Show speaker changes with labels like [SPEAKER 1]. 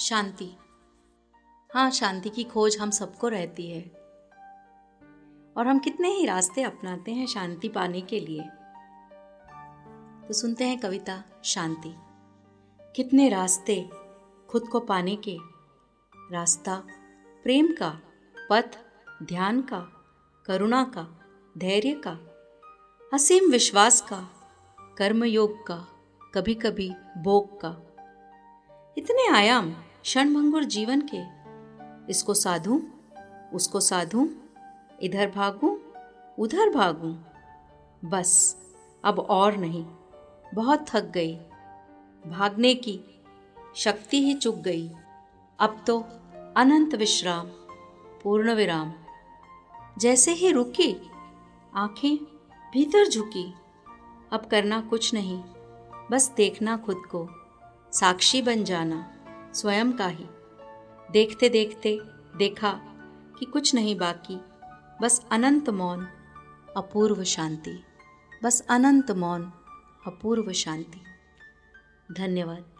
[SPEAKER 1] शांति। हाँ शांति की खोज हम सबको रहती है। और हम कितने ही रास्ते अपनाते हैं शांति पाने के लिए। तो सुनते हैं कविता, शांति। कितने रास्ते खुद को पाने के, रास्ता प्रेम का, पथ ध्यान का, करुणा का, धैर्य का, असीम विश्वास का, कर्मयोग का कभी कभी भोग का। इतने आयाम क्षणभंगुर जीवन के। इसको साधू, उसको साधू, इधर भागूं, उधर भागूं। बस, अब और नहीं, बहुत थक गई। भागने की शक्ति ही चुक गई। अब तो अनंत विश्राम, पूर्ण विराम। जैसे ही रुकी, आँखें भीतर झुकी। अब करना कुछ नहीं, बस देखना खुद को, साक्षी बन जाना। स्वयं का ही। देखते देखते देखा कि कुछ नहीं बाकी, बस अनंत मौन, अपूर्व शांति। बस अनंत मौन, अपूर्व शांति। धन्यवाद।